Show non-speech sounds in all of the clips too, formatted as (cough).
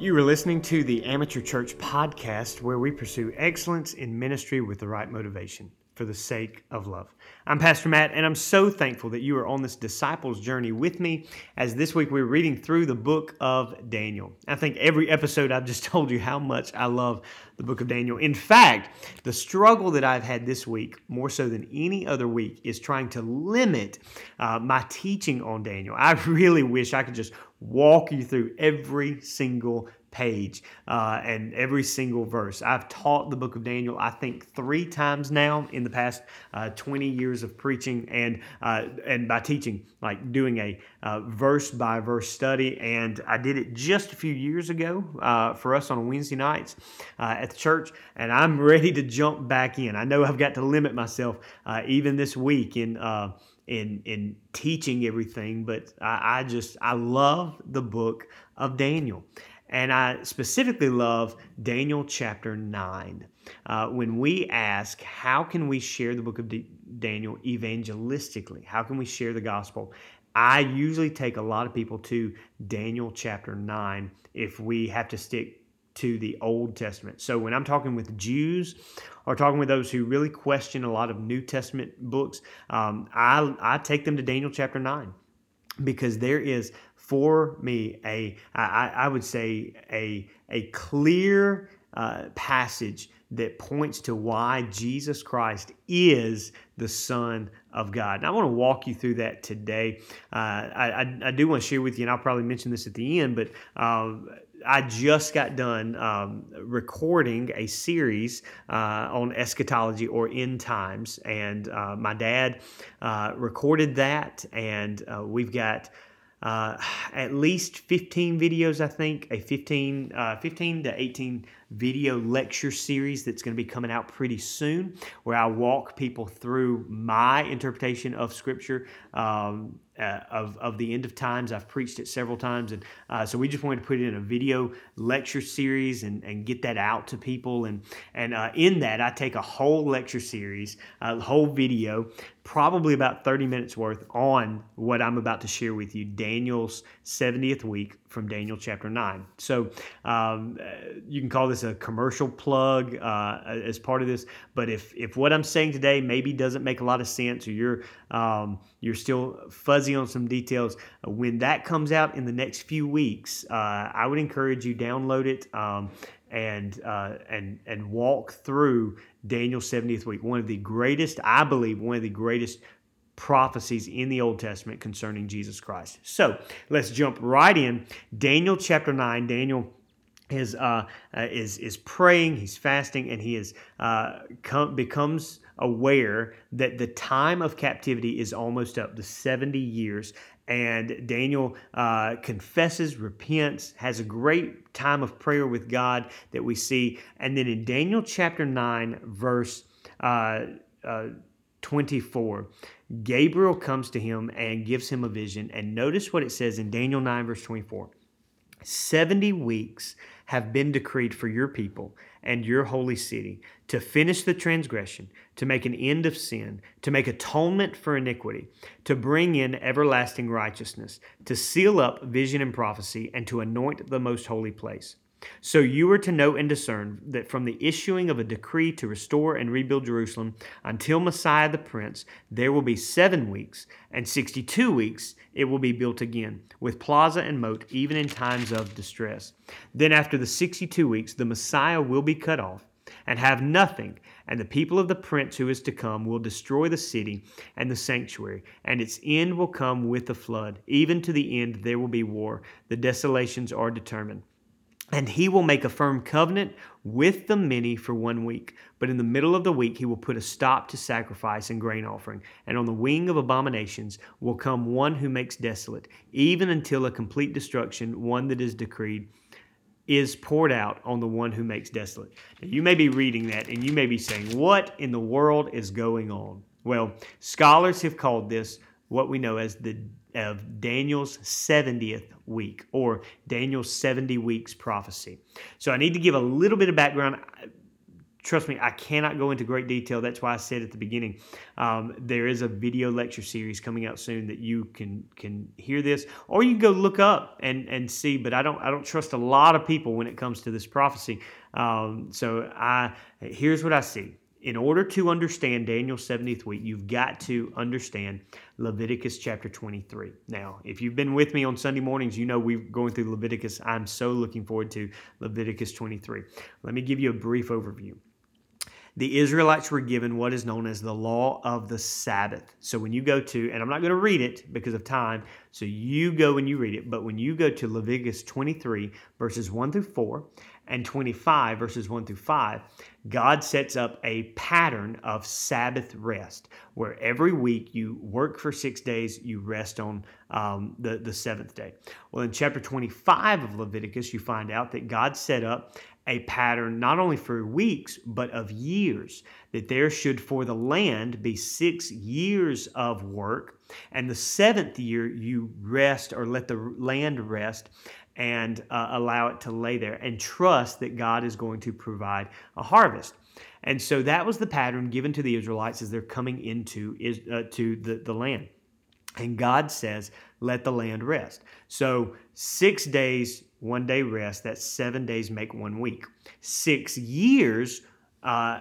You are listening to the Amateur Church podcast, where we pursue excellence in ministry with the right motivation for the sake of love. I'm Pastor Matt, and I'm so thankful that you are on this disciples journey with me as this week we're reading through the book of Daniel. I think every episode I've just (laughs) told you how much I love the book of Daniel. In fact, the struggle that I've had this week, more so than any other week, is trying to limit uh, my teaching on Daniel. I (laughs) really wish I could just walk you through every single page uh, and every single verse. I've taught the book of Daniel, I think, three times now in the past uh, 20 years of preaching and uh, and by teaching, like doing a uh, verse by verse study. And I did it just a few years ago uh, for us on Wednesday nights uh, at the church. And I'm (laughs) ready to jump back in. I know I've got to limit myself even this week in in in teaching everything, but I, I, just I love the book of Daniel. And I specifically love Daniel chapter 9. Uh, when we ask, how can we share the book of D- Daniel evangelistically? How can we share the gospel? I usually take a lot of people to Daniel chapter 9 if we have to stick to the Old Testament. So when I'm talking with Jews or talking with those who really question a lot of New Testament books, um, I, I take them to Daniel chapter 9 because there is for me a I, I would say a a clear uh, passage that points to why Jesus Christ is the Son of God. And I want to walk you through that today. Uh, I, I, I, do want to share with you, and I'll probably mention this at the end, but uh, I just got done um, recording a series uh, on eschatology or end times, and uh, my dad uh, recorded that, and uh, we've got uh, at least 15 videos, I think, a 15, uh, 15 to 18 video lecture series that's going to be coming out pretty soon, where I walk people through my interpretation of Scripture. Um, uh, of, of the end of times. I've preached it several times. And uh, so we just wanted to put it in a video lecture series and, and get that out to people. And, and uh, in that, I take a whole lecture series, a whole video, probably about 30 minutes worth on what I'm about to share with you Daniel's 70th week from Daniel chapter 9. So um, uh, you can call this a commercial plug uh, as part of this. But if, if what I'm saying today maybe doesn't make a lot of sense or you're, um, you're still fuzzy on some details, uh, when that comes out in the next few weeks, uh, I would encourage you download it. Um, and uh, and and walk through Daniel's 70th week, one of the greatest, I believe, one of the greatest prophecies in the Old Testament concerning Jesus Christ. So let's jump right in. Daniel chapter 9. Daniel is uh, uh, is is praying, he's fasting, and he is uh, com- becomes aware that the time of captivity is almost up, the seventy years, and Daniel uh, confesses, repents, has a great time of prayer with God that we see. And then in Daniel chapter 9, verse uh, uh, 24, Gabriel comes to him and gives him a vision. And notice what it says in Daniel 9, verse 24 70 weeks have been decreed for your people and your holy city to finish the transgression, to make an end of sin, to make atonement for iniquity, to bring in everlasting righteousness, to seal up vision and prophecy, and to anoint the most holy place. So you are to know and discern that from the issuing of a decree to restore and rebuild Jerusalem until Messiah the Prince, there will be seven weeks, and 62 weeks it will be built again, with plaza and moat, even in times of distress. Then after the 62 weeks, the Messiah will be cut off and have nothing, and the people of the prince who is to come will destroy the city and the sanctuary, and its end will come with the flood. Even to the end there will be war. The desolations are determined. And he will make a firm covenant with the many for one week. But in the middle of the week, he will put a stop to sacrifice and grain offering. And on the wing of abominations will come one who makes desolate, even until a complete destruction, one that is decreed, is poured out on the one who makes desolate. Now, you may be reading that and you may be saying, What in the world is going on? Well, scholars have called this what we know as the of Daniel's 70th week or Daniel's 70 weeks prophecy. So I need to give a little bit of background. trust me, I cannot go into great detail. That's why I said at the beginning, um, there is a video lecture series coming out soon that you can can hear this, or you can go look up and and see. But I don't I don't trust a lot of people when it comes to this prophecy. Um, so I here's what I see in order to understand Daniel's 70th week, you've got to understand Leviticus chapter 23. Now, if you've been with me on Sunday mornings, you know we're going through Leviticus. I'm so looking forward to Leviticus 23. Let me give you a brief overview. The Israelites were given what is known as the law of the Sabbath. So when you go to, and I'm not going to read it because of time, so you go and you read it, but when you go to Leviticus 23, verses 1 through 4, and 25, verses 1 through 5, God sets up a pattern of Sabbath rest where every week you work for six days, you rest on um, the, the seventh day. Well, in chapter 25 of Leviticus, you find out that God set up a pattern not only for weeks, but of years, that there should for the land be six years of work, and the seventh year you rest or let the land rest and uh, allow it to lay there and trust that God is going to provide a harvest. And so that was the pattern given to the Israelites as they're coming into is, uh, to the, the land. And God says, let the land rest. So six days, one day rest, that's seven days make one week. Six years, uh,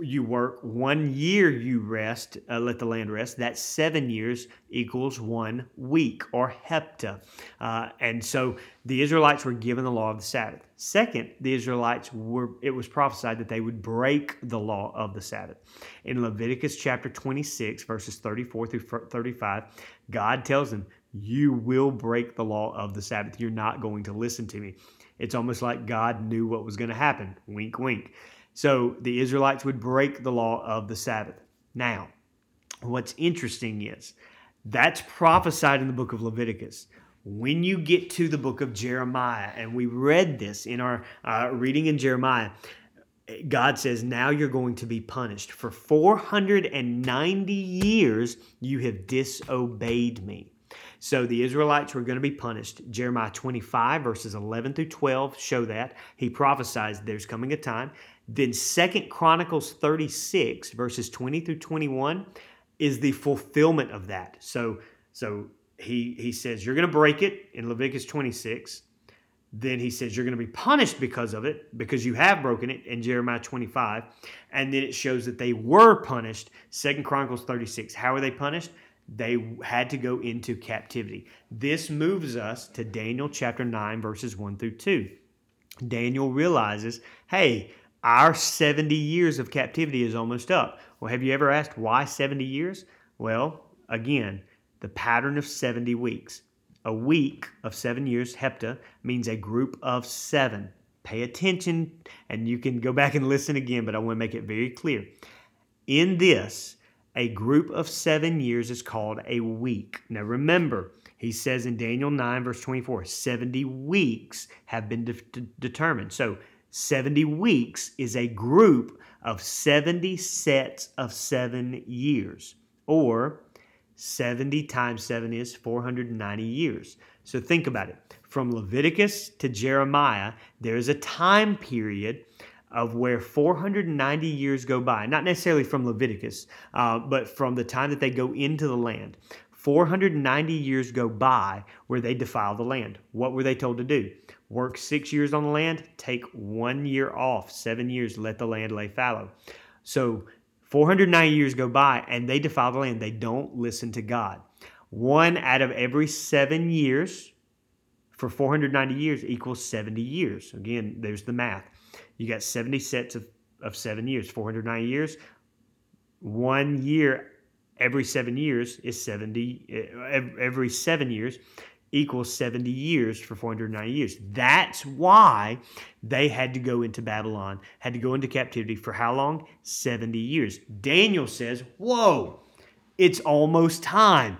you work one year you rest uh, let the land rest. That seven years equals one week or hepta uh, and so the israelites were given the law of the sabbath. Second the israelites were it was prophesied that they would break the law of the sabbath. In leviticus chapter 26 verses 34 through 35 god tells them you will break the law of the sabbath. You're not going to listen to me. It's almost like god knew what was going to happen. Wink wink so the Israelites would break the law of the Sabbath. Now, what's interesting is that's prophesied in the book of Leviticus. When you get to the book of Jeremiah, and we read this in our uh, reading in Jeremiah, God says, Now you're going to be punished. For 490 years, you have disobeyed me. So the Israelites were going to be punished. Jeremiah 25, verses 11 through 12 show that. He prophesies there's coming a time. Then Second Chronicles 36, verses 20 through 21, is the fulfillment of that. So, so he, he says, You're going to break it in Leviticus 26. Then he says, You're going to be punished because of it, because you have broken it in Jeremiah 25. And then it shows that they were punished. Second Chronicles 36. How are they punished? They had to go into captivity. This moves us to Daniel chapter 9, verses 1 through 2. Daniel realizes, hey, our 70 years of captivity is almost up. Well, have you ever asked why 70 years? Well, again, the pattern of 70 weeks. A week of seven years, hepta, means a group of seven. Pay attention, and you can go back and listen again, but I want to make it very clear. In this, a group of seven years is called a week. Now remember, he says in Daniel 9, verse 24, 70 weeks have been de- de- determined. So 70 weeks is a group of 70 sets of seven years, or 70 times 7 is 490 years. So think about it. From Leviticus to Jeremiah, there is a time period of where 490 years go by, not necessarily from Leviticus, uh, but from the time that they go into the land. 490 years go by where they defile the land. What were they told to do? Work six years on the land, take one year off, seven years, let the land lay fallow. So 490 years go by and they defile the land. They don't listen to God. One out of every seven years for 490 years equals 70 years. Again, there's the math. You got 70 sets of, of seven years, 490 years. One year every seven years is 70, eh, every seven years equals 70 years for 490 years. That's why they had to go into Babylon, had to go into captivity for how long? 70 years. Daniel says, Whoa, it's almost time.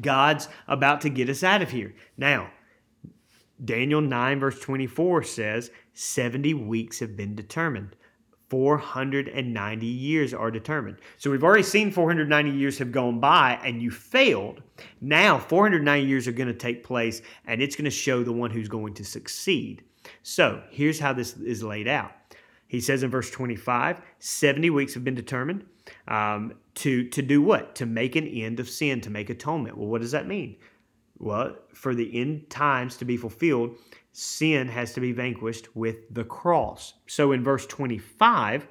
God's about to get us out of here. Now, Daniel 9, verse 24 says, 70 weeks have been determined. 490 years are determined. So we've already seen 490 years have gone by and you failed. Now 490 years are going to take place and it's going to show the one who's going to succeed. So here's how this is laid out. He says in verse 25, 70 weeks have been determined um, to, to do what? To make an end of sin, to make atonement. Well, what does that mean? Well, for the end times to be fulfilled, sin has to be vanquished with the cross. So in verse 25,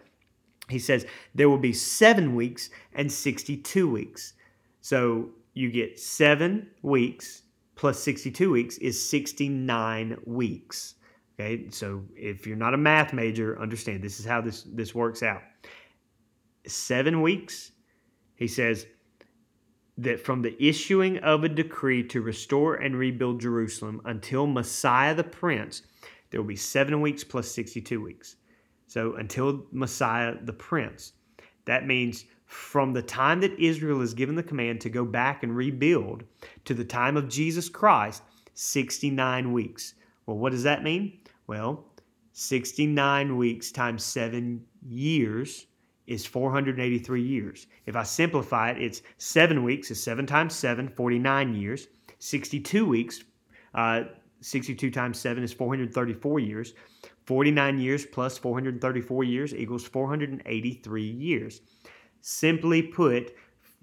he says there will be seven weeks and 62 weeks. So you get seven weeks plus 62 weeks is 69 weeks. Okay, so if you're not a math major, understand this is how this, this works out. Seven weeks, he says that from the issuing of a decree to restore and rebuild Jerusalem until Messiah the Prince, there will be seven weeks plus 62 weeks. So until Messiah the Prince. That means from the time that Israel is given the command to go back and rebuild to the time of Jesus Christ, 69 weeks. Well, what does that mean? Well, 69 weeks times seven years is 483 years. If I simplify it, it's seven weeks is seven times seven, 49 years. 62 weeks, uh, 62 times seven is 434 years. 49 years plus 434 years equals 483 years. Simply put,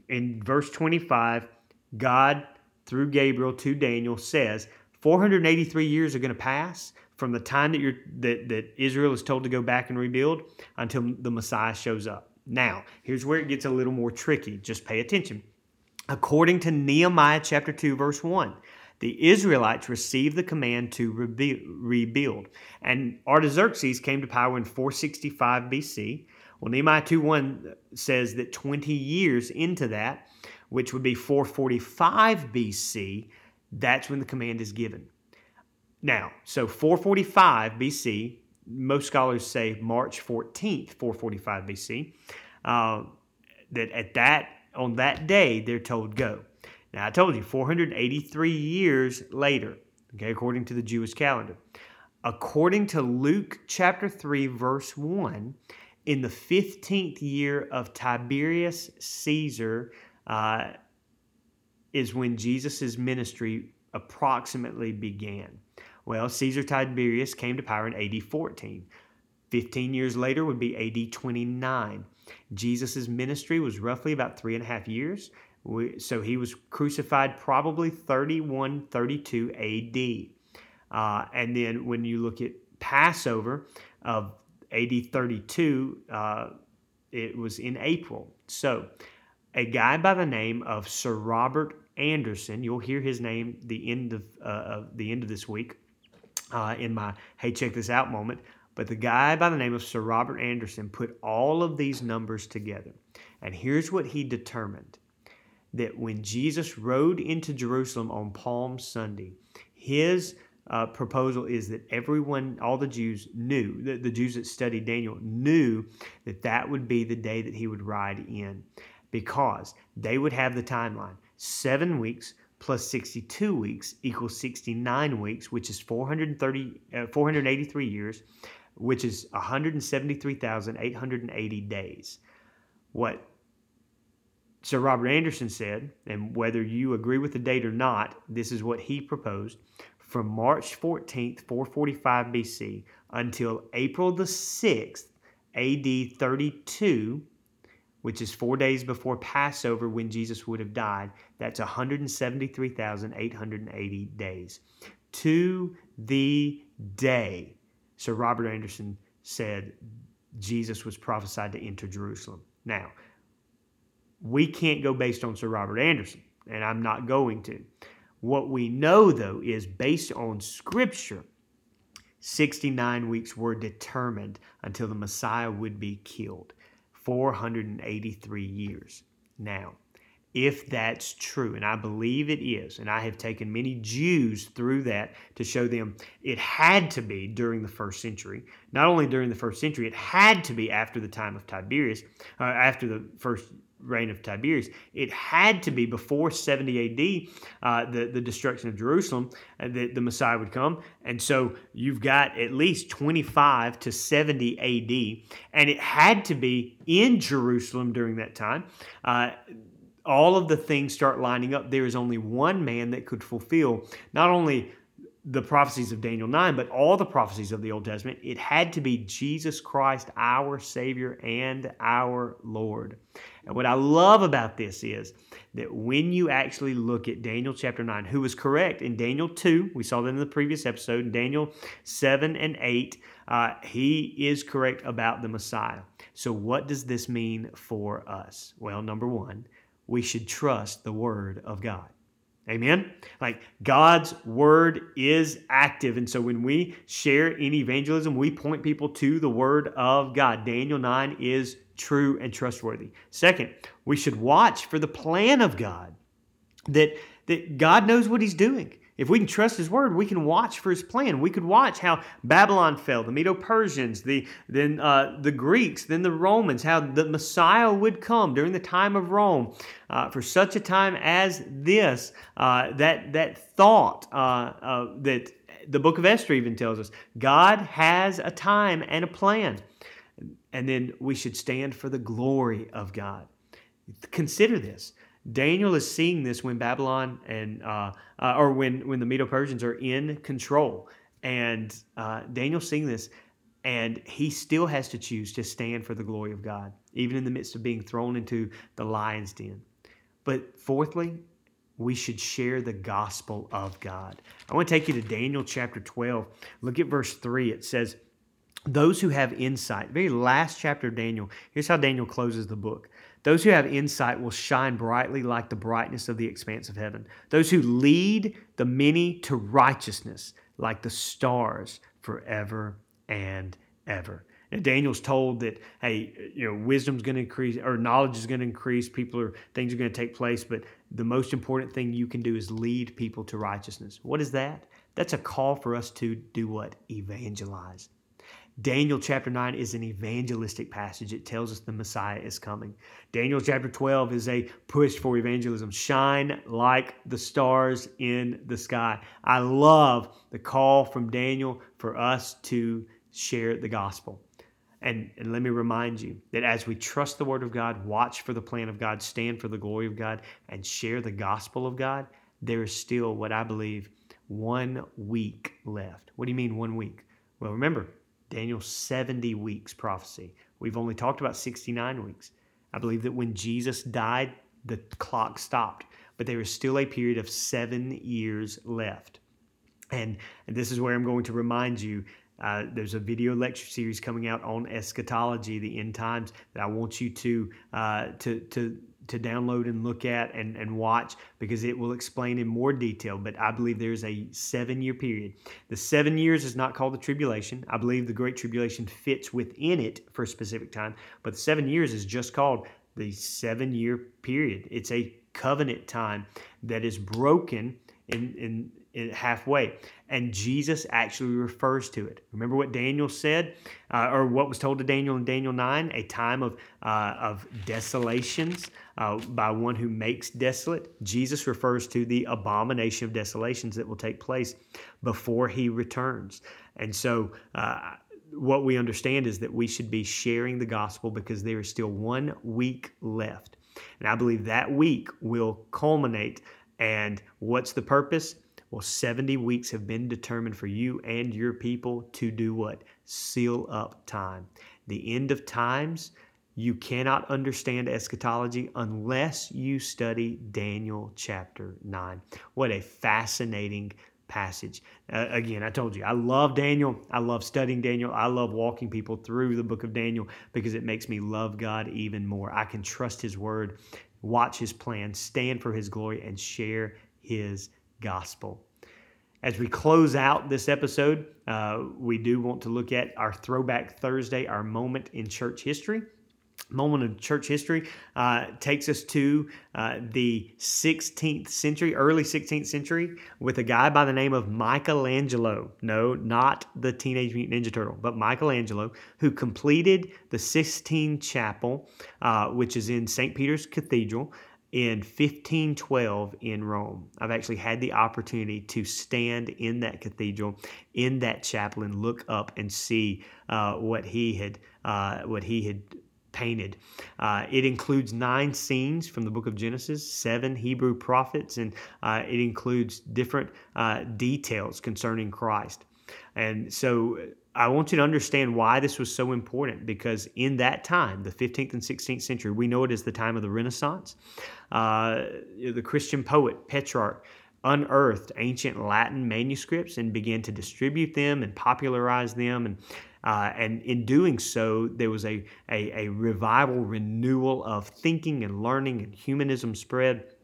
in verse 25, God, through Gabriel to Daniel, says 483 years are going to pass from the time that, you're, that, that Israel is told to go back and rebuild until the Messiah shows up. Now, here's where it gets a little more tricky. Just pay attention. According to Nehemiah chapter 2, verse 1, the Israelites received the command to rebuild. And Artaxerxes came to power in 465 BC. Well, Nehemiah 2.1 says that 20 years into that, which would be 445 BC, that's when the command is given. Now, so 445 BC, most scholars say March 14th, 445 BC, uh, that at that on that day they're told go. Now I told you 483 years later, okay, according to the Jewish calendar. According to Luke chapter 3 verse 1, in the 15th year of Tiberius Caesar uh, is when Jesus' ministry approximately began. Well, Caesar Tiberius came to power in AD 14. 15 years later would be AD 29. Jesus' ministry was roughly about three and a half years. So he was crucified probably 31, 32 AD. Uh, and then when you look at Passover of AD 32, uh, it was in April. So, a guy by the name of Sir Robert Anderson, you'll hear his name the end of, uh, of the end of this week uh, in my hey check this out moment. But the guy by the name of Sir Robert Anderson put all of these numbers together, and here's what he determined: that when Jesus rode into Jerusalem on Palm Sunday, his uh, proposal is that everyone, all the Jews knew, the, the Jews that studied Daniel knew that that would be the day that he would ride in because they would have the timeline seven weeks plus 62 weeks equals 69 weeks, which is 430, uh, 483 years, which is 173,880 days. What Sir Robert Anderson said, and whether you agree with the date or not, this is what he proposed from March 14th, 445 BC, until April the 6th, AD 32, which is four days before Passover when Jesus would have died. That's 173,880 days. To the day, Sir Robert Anderson said Jesus was prophesied to enter Jerusalem. Now, we can't go based on Sir Robert Anderson, and I'm not going to. What we know, though, is based on Scripture, 69 weeks were determined until the Messiah would be killed. 483 years. Now, if that's true, and I believe it is, and I have taken many Jews through that to show them it had to be during the first century. Not only during the first century, it had to be after the time of Tiberius, uh, after the first reign of Tiberius. It had to be before 70 AD, uh, the, the destruction of Jerusalem, uh, that the Messiah would come. And so you've got at least 25 to 70 AD, and it had to be in Jerusalem during that time. Uh, all of the things start lining up. There is only one man that could fulfill not only the prophecies of Daniel 9, but all the prophecies of the Old Testament, it had to be Jesus Christ, our Savior and our Lord. And what I love about this is that when you actually look at Daniel chapter 9, who was correct in Daniel 2, we saw that in the previous episode, in Daniel 7 and 8, uh, he is correct about the Messiah. So, what does this mean for us? Well, number one, we should trust the Word of God. Amen? Like God's word is active. And so when we share in evangelism, we point people to the word of God. Daniel 9 is true and trustworthy. Second, we should watch for the plan of God. That, that God knows what he's doing. If we can trust His word, we can watch for His plan. We could watch how Babylon fell, the Medo-Persians, the then uh, the Greeks, then the Romans, how the Messiah would come during the time of Rome, uh, for such a time as this. Uh, that that thought uh, uh, that the Book of Esther even tells us, God has a time and a plan, and then we should stand for the glory of God. Consider this. Daniel is seeing this when Babylon and uh, uh, or when when the Medo Persians are in control, and uh, Daniel's seeing this, and he still has to choose to stand for the glory of God, even in the midst of being thrown into the lion's den. But fourthly, we should share the gospel of God. I want to take you to Daniel chapter 12. Look at verse 3. It says, Those who have insight, very last chapter of Daniel, here's how Daniel closes the book. Those who have insight will shine brightly like the brightness of the expanse of heaven. Those who lead the many to righteousness like the stars forever and ever. And Daniel's told that, hey, you know, wisdom's going to increase or knowledge is going to increase. People are, things are going to take place. But the most important thing you can do is lead people to righteousness. What is that? That's a call for us to do what? Evangelize. Daniel chapter 9 is an evangelistic passage. It tells us the Messiah is coming. Daniel chapter 12 is a push for evangelism. Shine like the stars in the sky. I love the call from Daniel for us to share the gospel. And, and let me remind you that as we trust the word of God, watch for the plan of God, stand for the glory of God, and share the gospel of God, there is still what I believe one week left. What do you mean one week? Well, remember, Daniel's 70 weeks prophecy. We've only talked about 69 weeks. I believe that when Jesus died, the clock stopped, but there is still a period of seven years left. And, and this is where I'm going to remind you uh, there's a video lecture series coming out on eschatology, the end times, that I want you to uh, to to to download and look at and, and watch because it will explain in more detail. But I believe there's a seven year period. The seven years is not called the tribulation. I believe the Great Tribulation fits within it for a specific time. But the seven years is just called the seven year period. It's a covenant time that is broken in, in halfway. And Jesus actually refers to it. Remember what Daniel said, uh, or what was told to Daniel in Daniel 9? A time of, uh, of desolations uh, by one who makes desolate. Jesus refers to the abomination of desolations that will take place before he returns. And so, uh, what we understand is that we should be sharing the gospel because there is still one week left. And I believe that week will culminate. And what's the purpose? Well, 70 weeks have been determined for you and your people to do what? Seal up time. The end of times, you cannot understand eschatology unless you study Daniel chapter 9. What a fascinating passage. Uh, again, I told you, I love Daniel. I love studying Daniel. I love walking people through the book of Daniel because it makes me love God even more. I can trust his word, watch his plan, stand for his glory, and share his gospel. As we close out this episode, uh, we do want to look at our Throwback Thursday, our moment in church history. Moment of church history uh, takes us to uh, the 16th century, early 16th century, with a guy by the name of Michelangelo. No, not the Teenage Mutant Ninja Turtle, but Michelangelo, who completed the Sistine Chapel, uh, which is in St. Peter's Cathedral in 1512 in Rome. I've actually had the opportunity to stand in that cathedral, in that chapel, and look up and see uh, what he had uh, what he had painted. Uh, it includes nine scenes from the book of Genesis, seven Hebrew prophets, and uh, it includes different uh, details concerning Christ. And so I want you to understand why this was so important because in that time, the 15th and 16th century, we know it as the time of the Renaissance. Uh, the Christian poet Petrarch unearthed ancient Latin manuscripts and began to distribute them and popularize them. And, uh, and in doing so, there was a, a, a revival, renewal of thinking and learning, and humanism spread.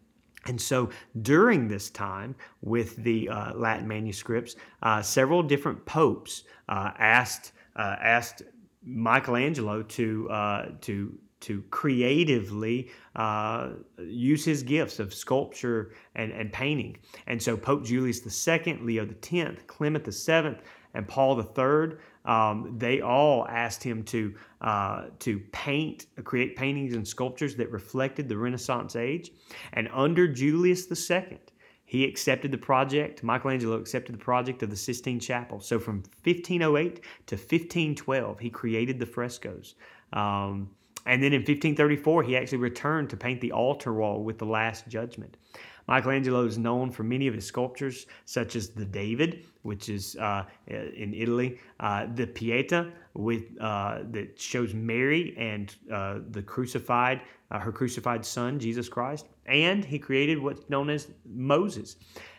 And so during this time with the uh, Latin manuscripts, uh, several different popes uh, asked uh, asked Michelangelo to uh, to to creatively uh, use his gifts of sculpture and, and painting. And so Pope Julius II, Leo X, Clement VII, and Paul III um, they all asked him to uh, to paint, create paintings and sculptures that reflected the Renaissance age. And under Julius II, he accepted the project. Michelangelo accepted the project of the Sistine Chapel. So from 1508 to 1512, he created the frescoes. Um, and then in 1534, he actually returned to paint the altar wall with the Last Judgment. Michelangelo is known for many of his sculptures, such as the David, which is uh, in Italy, uh, the Pieta, with uh, that shows Mary and uh, the crucified, uh, her crucified son, Jesus Christ, and he created what's known as Moses.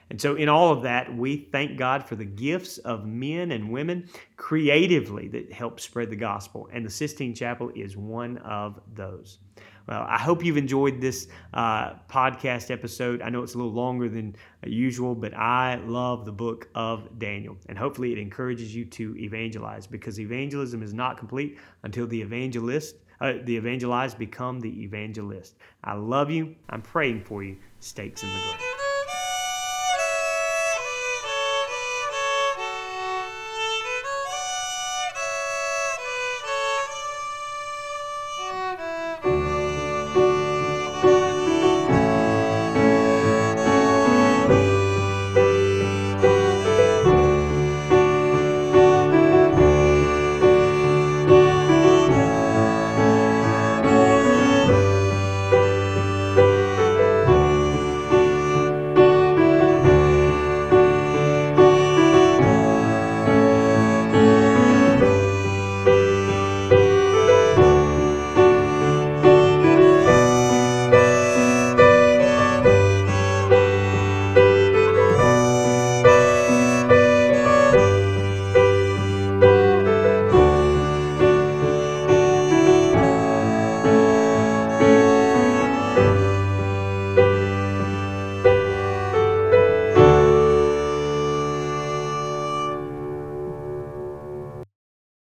And so, in all of that, we thank God for the gifts of men and women creatively that help spread the gospel. And the Sistine Chapel is one of those. Well, I hope you've enjoyed this uh, podcast episode. I know it's a little longer than usual, but I love the book of Daniel. And hopefully it encourages you to evangelize because evangelism is not complete until the evangelist, uh, the evangelized become the evangelist. I love you. I'm praying for you. Stakes in the ground.